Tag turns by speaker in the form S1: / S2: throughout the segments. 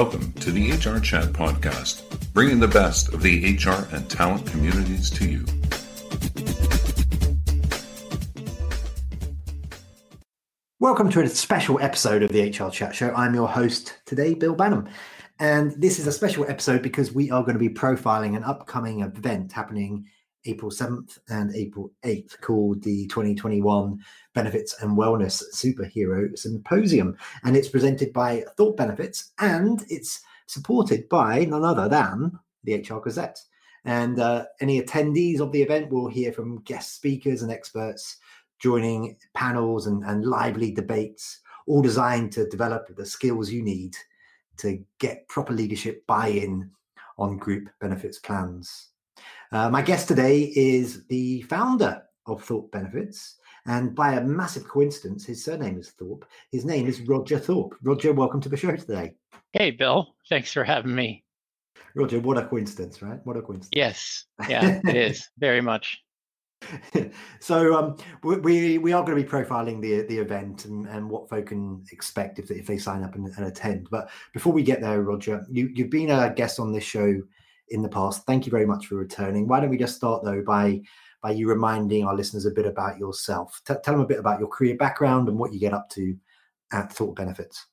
S1: Welcome to the HR Chat Podcast, bringing the best of the HR and talent communities to you.
S2: Welcome to a special episode of the HR Chat Show. I'm your host today, Bill Banham. And this is a special episode because we are going to be profiling an upcoming event happening April 7th and April 8th called the 2021 Benefits and Wellness Superhero Symposium. And it's presented by Thorpe Benefits and it's supported by none other than the HR Gazette. And uh, any attendees of the event will hear from guest speakers and experts joining panels and, and lively debates, all designed to develop the skills you need to get proper leadership buy in on group benefits plans. Uh, my guest today is the founder of Thorpe Benefits. And by a massive coincidence, his surname is Thorpe. His name is Roger Thorpe. Roger, welcome to the show today.
S3: Hey, Bill. Thanks for having me.
S2: Roger, what a coincidence, right? What a coincidence.
S3: Yes. Yeah, it is very much.
S2: so um, we we are going to be profiling the the event and, and what folk can expect if they, if they sign up and, and attend. But before we get there, Roger, you you've been a guest on this show in the past. Thank you very much for returning. Why don't we just start though by by you reminding our listeners a bit about yourself? T- tell them a bit about your career background and what you get up to at Thorpe Benefits.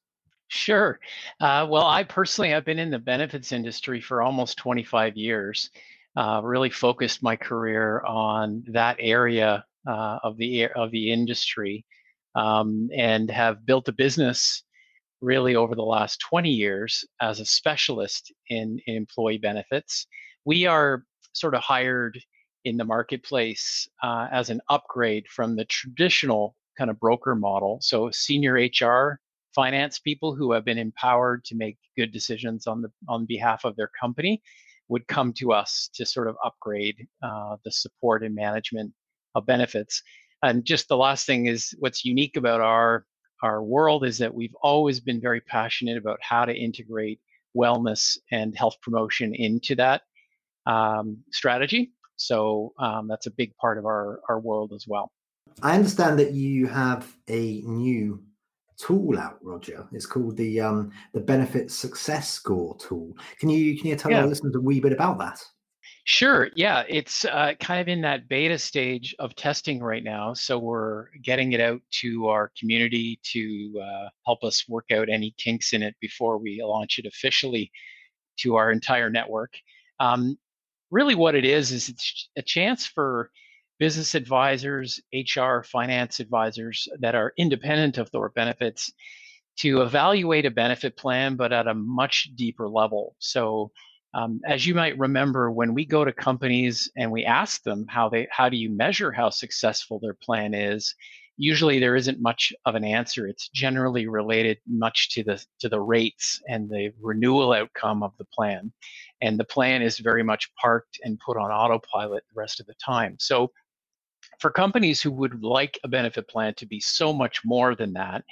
S3: Sure. Uh, well, I personally have been in the benefits industry for almost 25 years. Uh, really focused my career on that area uh, of the of the industry, um, and have built a business really over the last 20 years as a specialist in, in employee benefits. We are sort of hired in the marketplace uh, as an upgrade from the traditional kind of broker model. So senior HR finance people who have been empowered to make good decisions on the on behalf of their company would come to us to sort of upgrade uh, the support and management of benefits. And just the last thing is what's unique about our our world is that we've always been very passionate about how to integrate wellness and health promotion into that um, strategy. So um, that's a big part of our, our world as well.
S2: I understand that you have a new tool out, Roger. It's called the um, the Benefit Success Score tool. Can you can you tell yeah. our listeners a wee bit about that?
S3: Sure. Yeah, it's uh, kind of in that beta stage of testing right now. So we're getting it out to our community to uh, help us work out any kinks in it before we launch it officially to our entire network. Um, really, what it is is it's a chance for business advisors, HR, finance advisors that are independent of Thorpe benefits to evaluate a benefit plan, but at a much deeper level. So, um, as you might remember, when we go to companies and we ask them how they how do you measure how successful their plan is, usually there isn't much of an answer. It's generally related much to the to the rates and the renewal outcome of the plan, and the plan is very much parked and put on autopilot the rest of the time. So for companies who would like a benefit plan to be so much more than that,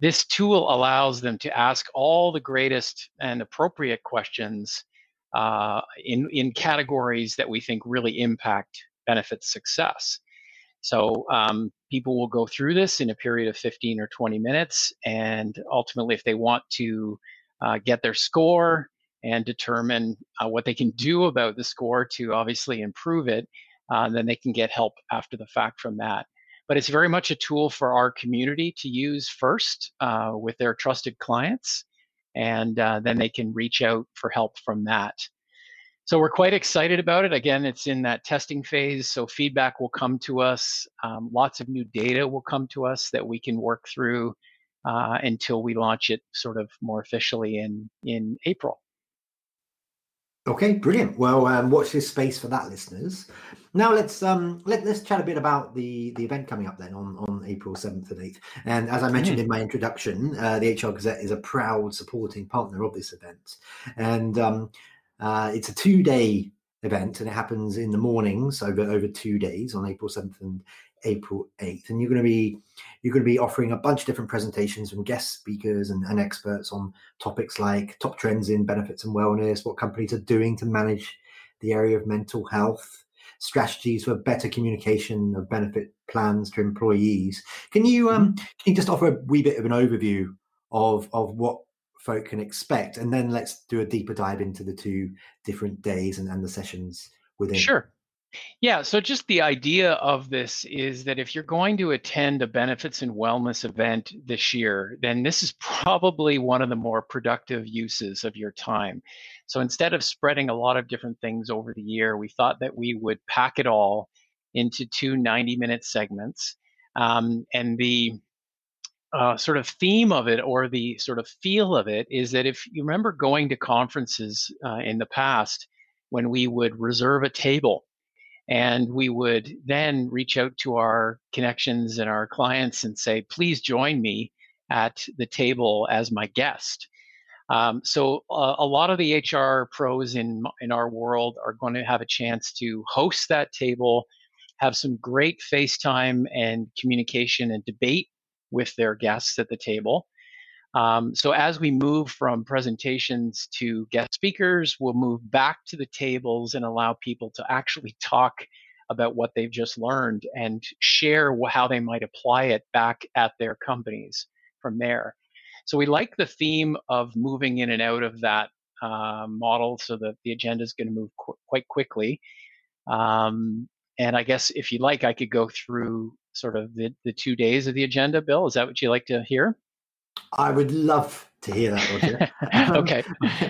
S3: this tool allows them to ask all the greatest and appropriate questions uh, in, in categories that we think really impact benefit success. So um, people will go through this in a period of 15 or 20 minutes, and ultimately, if they want to uh, get their score and determine uh, what they can do about the score to obviously improve it, uh, then they can get help after the fact from that. But it's very much a tool for our community to use first uh, with their trusted clients, and uh, then they can reach out for help from that. So we're quite excited about it. Again, it's in that testing phase, so feedback will come to us. Um, lots of new data will come to us that we can work through uh, until we launch it sort of more officially in in April.
S2: Okay, brilliant. Well, um, watch this space for that, listeners. Now let's um, let, let's chat a bit about the the event coming up then on, on April seventh and eighth. And as I mentioned in my introduction, uh, the HR Gazette is a proud supporting partner of this event, and um, uh, it's a two day event, and it happens in the mornings over over two days on April seventh and April 8th. And you're going to be you're going to be offering a bunch of different presentations from guest speakers and, and experts on topics like top trends in benefits and wellness, what companies are doing to manage the area of mental health, strategies for better communication of benefit plans to employees. Can you um mm-hmm. can you just offer a wee bit of an overview of of what folk can expect, and then let's do a deeper dive into the two different days and, and the sessions within.
S3: Sure. Yeah, so just the idea of this is that if you're going to attend a benefits and wellness event this year, then this is probably one of the more productive uses of your time. So instead of spreading a lot of different things over the year, we thought that we would pack it all into two 90 minute segments. Um, and the uh, sort of theme of it or the sort of feel of it is that if you remember going to conferences uh, in the past when we would reserve a table and we would then reach out to our connections and our clients and say, please join me at the table as my guest. Um, so uh, a lot of the HR pros in in our world are going to have a chance to host that table, have some great FaceTime and communication and debate with their guests at the table. Um, so as we move from presentations to guest speakers, we'll move back to the tables and allow people to actually talk about what they've just learned and share how they might apply it back at their companies from there. So we like the theme of moving in and out of that uh, model so that the agenda is going to move qu- quite quickly. Um, and I guess if you like, I could go through sort of the, the two days of the agenda, Bill. Is that what you like to hear?
S2: I would love to hear that, Roger.
S3: Um, okay.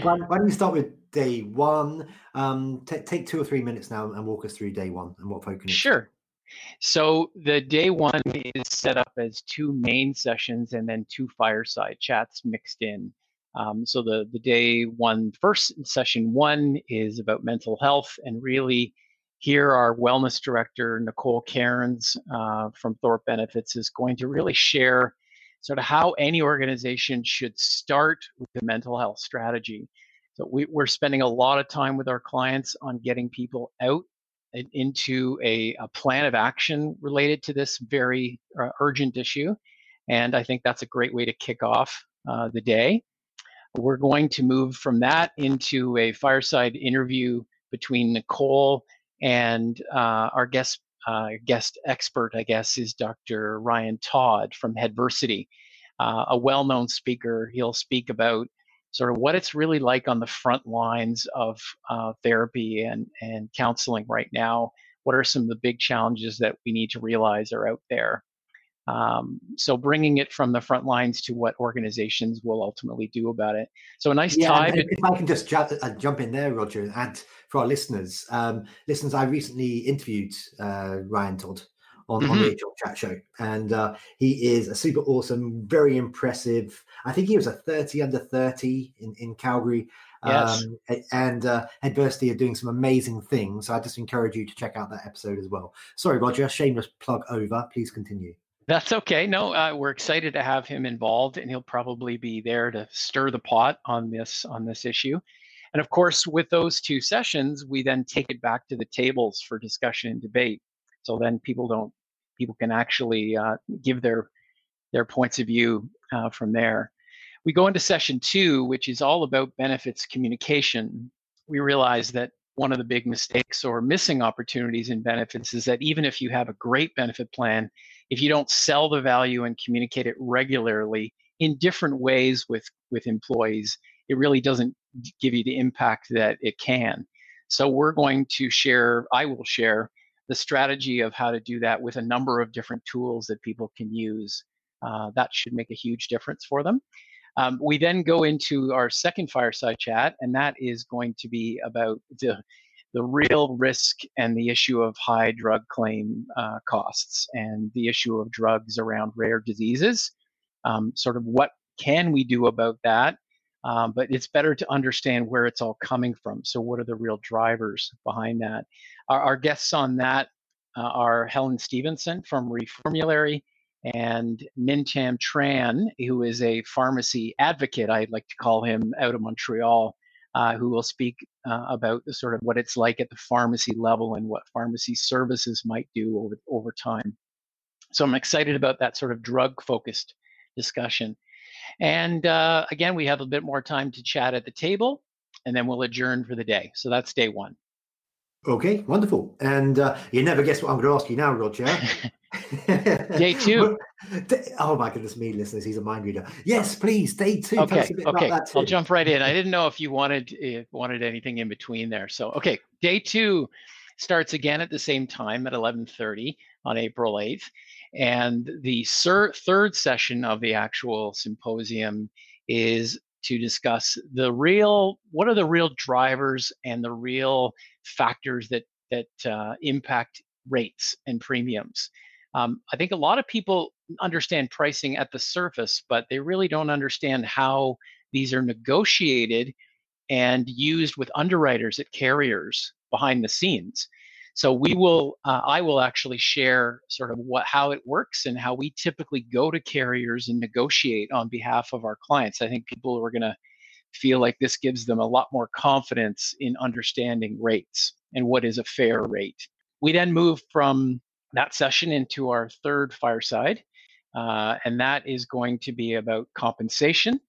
S2: why, why, don't you start with day one? Um, t- take two or three minutes now and walk us through day one and what focus.
S3: Sure. So the day one is set up as two main sessions and then two fireside chats mixed in. Um, so the the day one first session one is about mental health and really here our wellness director Nicole Cairns uh, from Thorpe Benefits is going to really share sort of how any organization should start with a mental health strategy. So we, we're spending a lot of time with our clients on getting people out into a, a plan of action related to this very uh, urgent issue. And I think that's a great way to kick off uh, the day. We're going to move from that into a fireside interview between Nicole and uh, our guest uh, guest expert, I guess, is Dr. Ryan Todd from Headversity, uh, a well known speaker. He'll speak about sort of what it's really like on the front lines of uh, therapy and, and counseling right now. What are some of the big challenges that we need to realize are out there? Um, so bringing it from the front lines to what organizations will ultimately do about it. So a nice
S2: yeah,
S3: tie.
S2: If I can just jump, uh, jump in there, Roger, and add for our listeners. Um, listeners, I recently interviewed uh, Ryan Todd on, mm-hmm. on the HR chat show. And uh, he is a super awesome, very impressive. I think he was a 30 under 30 in, in Calgary. Yes. Um, and uh, Headversity are doing some amazing things. So I just encourage you to check out that episode as well. Sorry, Roger, shameless plug over. Please continue.
S3: That's okay. No, uh, we're excited to have him involved, and he'll probably be there to stir the pot on this on this issue. And of course, with those two sessions, we then take it back to the tables for discussion and debate. So then people don't people can actually uh, give their their points of view uh, from there. We go into session two, which is all about benefits communication. We realize that one of the big mistakes or missing opportunities in benefits is that even if you have a great benefit plan, if you don't sell the value and communicate it regularly in different ways with with employees, it really doesn't give you the impact that it can. So we're going to share, I will share the strategy of how to do that with a number of different tools that people can use. Uh, that should make a huge difference for them. Um, we then go into our second fireside chat, and that is going to be about the the real risk and the issue of high drug claim uh, costs and the issue of drugs around rare diseases. Um, sort of what can we do about that? Um, but it's better to understand where it's all coming from. So, what are the real drivers behind that? Our, our guests on that uh, are Helen Stevenson from Reformulary and Mintam Tran, who is a pharmacy advocate, I'd like to call him, out of Montreal, uh, who will speak uh, about the sort of what it's like at the pharmacy level and what pharmacy services might do over, over time. So I'm excited about that sort of drug focused discussion. And uh, again, we have a bit more time to chat at the table, and then we'll adjourn for the day. So that's day one.
S2: Okay, wonderful. And uh, you never guess what I'm going to ask you now, Roger.
S3: day two.
S2: Oh my goodness me, listeners, he's a mind reader. Yes, please, day two.
S3: Okay, okay. I'll jump right in. I didn't know if you wanted if wanted anything in between there. So okay, day two starts again at the same time at 11:30 on April 8th, and the third session of the actual symposium is to discuss the real what are the real drivers and the real factors that that uh, impact rates and premiums. Um, I think a lot of people understand pricing at the surface, but they really don't understand how these are negotiated and used with underwriters at carriers behind the scenes. So we will, uh, I will actually share sort of what how it works and how we typically go to carriers and negotiate on behalf of our clients. I think people are going to feel like this gives them a lot more confidence in understanding rates and what is a fair rate. We then move from that session into our third fireside, uh, and that is going to be about compensation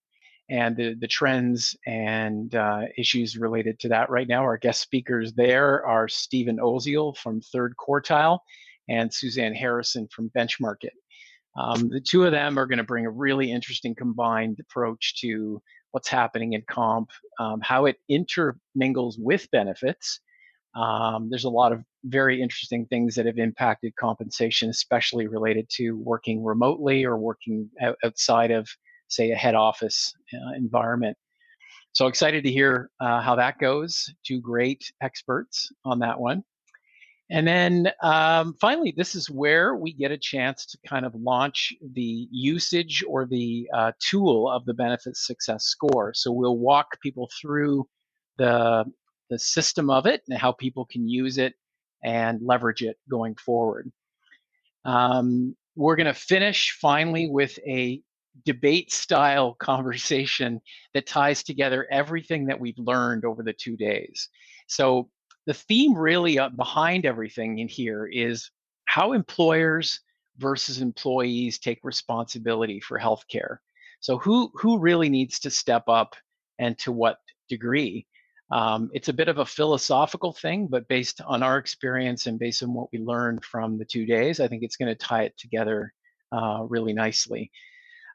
S3: and the, the trends and uh, issues related to that right now. Our guest speakers there are Stephen Oziel from Third Quartile and Suzanne Harrison from Benchmark Um, the two of them are going to bring a really interesting combined approach to what's happening in comp, um, how it intermingles with benefits. Um, there's a lot of very interesting things that have impacted compensation, especially related to working remotely or working outside of say, a head office uh, environment. So excited to hear uh, how that goes. Two great experts on that one. And then um, finally, this is where we get a chance to kind of launch the usage or the uh, tool of the benefit success score. So we'll walk people through the, the system of it and how people can use it and leverage it going forward. Um, we're going to finish finally with a debate style conversation that ties together everything that we've learned over the two days. So, the theme really uh, behind everything in here is how employers versus employees take responsibility for healthcare. So, who, who really needs to step up and to what degree? Um, it's a bit of a philosophical thing, but based on our experience and based on what we learned from the two days, I think it's going to tie it together uh, really nicely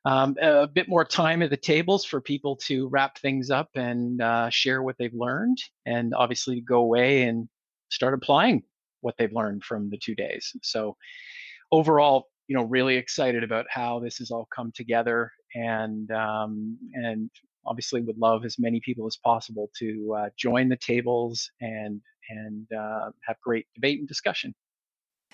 S3: um, a bit more time at the tables for people to wrap things up and uh, share what they've learned, and obviously go away and start applying what they've learned from the two days. So overall, you know, really excited about how this has all come together, and um, and obviously would love as many people as possible to uh, join the tables and and uh, have great debate and discussion.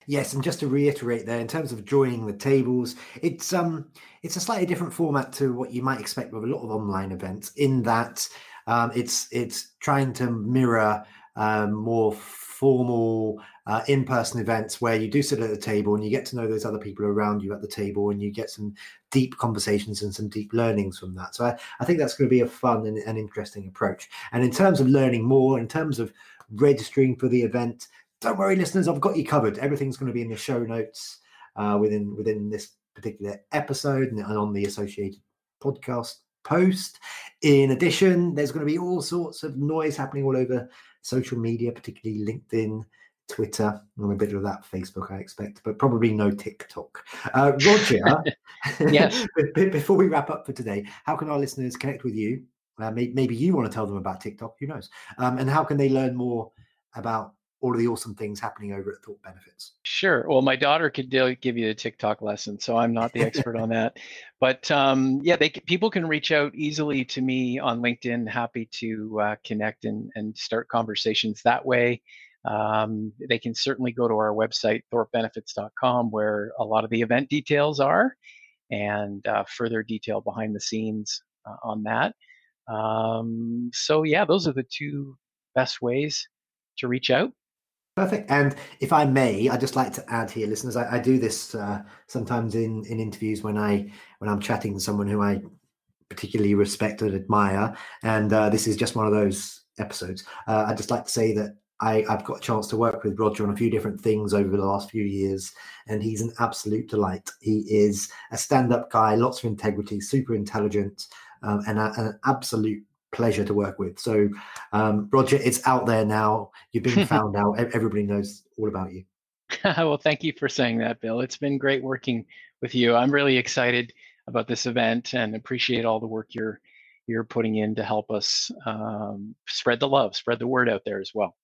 S2: Yes, and just to reiterate there, in terms of joining the tables, it's um it's a slightly different format to what you might expect with a lot of online events. In that, um, it's it's trying to mirror um, more formal uh, in-person events where you do sit at the table and you get to know those other people around you at the table and you get some deep conversations and some deep learnings from that. So I, I think that's going to be a fun and, and interesting approach. And in terms of learning more, in terms of registering for the event, don't worry, listeners, I've got you covered. Everything's going to be in the show notes uh, within within this particular episode and on the associated podcast post. In addition, there's going to be all sorts of noise happening all over social media, particularly LinkedIn, Twitter, and a bit of that Facebook, I expect, but probably no TikTok. Uh, Roger,
S3: yes.
S2: before we wrap up for today, how can our listeners connect with you? Uh, maybe, maybe you want to tell them about TikTok. Who knows? Um, and how can they learn more about all of the awesome things happening over at Thorpe Benefits?
S3: Sure. Well, my daughter could give you a TikTok lesson, so I'm not the expert on that. But um, yeah, they people can reach out easily to me on LinkedIn. Happy to uh, connect and and start conversations that way. Um, they can certainly go to our website thorpebenefits.com where a lot of the event details are and uh, further detail behind the scenes uh, on that. Um, so yeah, those are the two best ways to reach out.
S2: Perfect. And if I may, I'd just like to add here, listeners, I, I do this uh, sometimes in, in interviews when I when I'm chatting to someone who I particularly respect and admire, and uh, this is just one of those episodes. Uh, I'd just like to say that I, have got a chance to work with Roger on a few different things over the last few years, and he's an absolute delight. He is a stand-up guy, lots of integrity, super intelligent, um, and a, an absolute pleasure to work with. So, um, Roger, it's out there now. You've been found out. Everybody knows all about you.
S3: well, thank you for saying that, Bill. It's been great working with you. I'm really excited about this event and appreciate all the work you're you're putting in to help us um, spread the love, spread the word out there as well.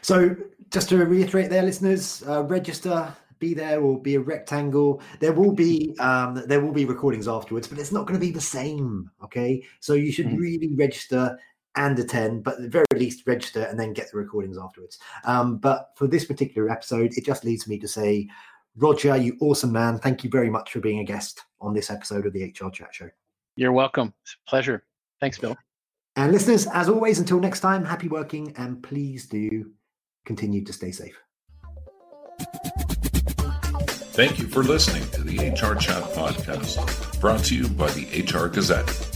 S2: So, just to reiterate, there, listeners, uh, register. Be there will be a rectangle. There will be um, there will be recordings afterwards, but it's not going to be the same. Okay, so you should mm-hmm. really register and attend, but at the very least register and then get the recordings afterwards. Um, but for this particular episode, it just leads me to say, Roger, you awesome man. Thank you very much for being a guest on this episode of the HR Chat Show.
S3: You're welcome. It's a pleasure. Thanks, Bill.
S2: And listeners, as always, until next time, happy working and please do continue to stay safe.
S1: Thank you for listening to the HR Chat Podcast, brought to you by the HR Gazette.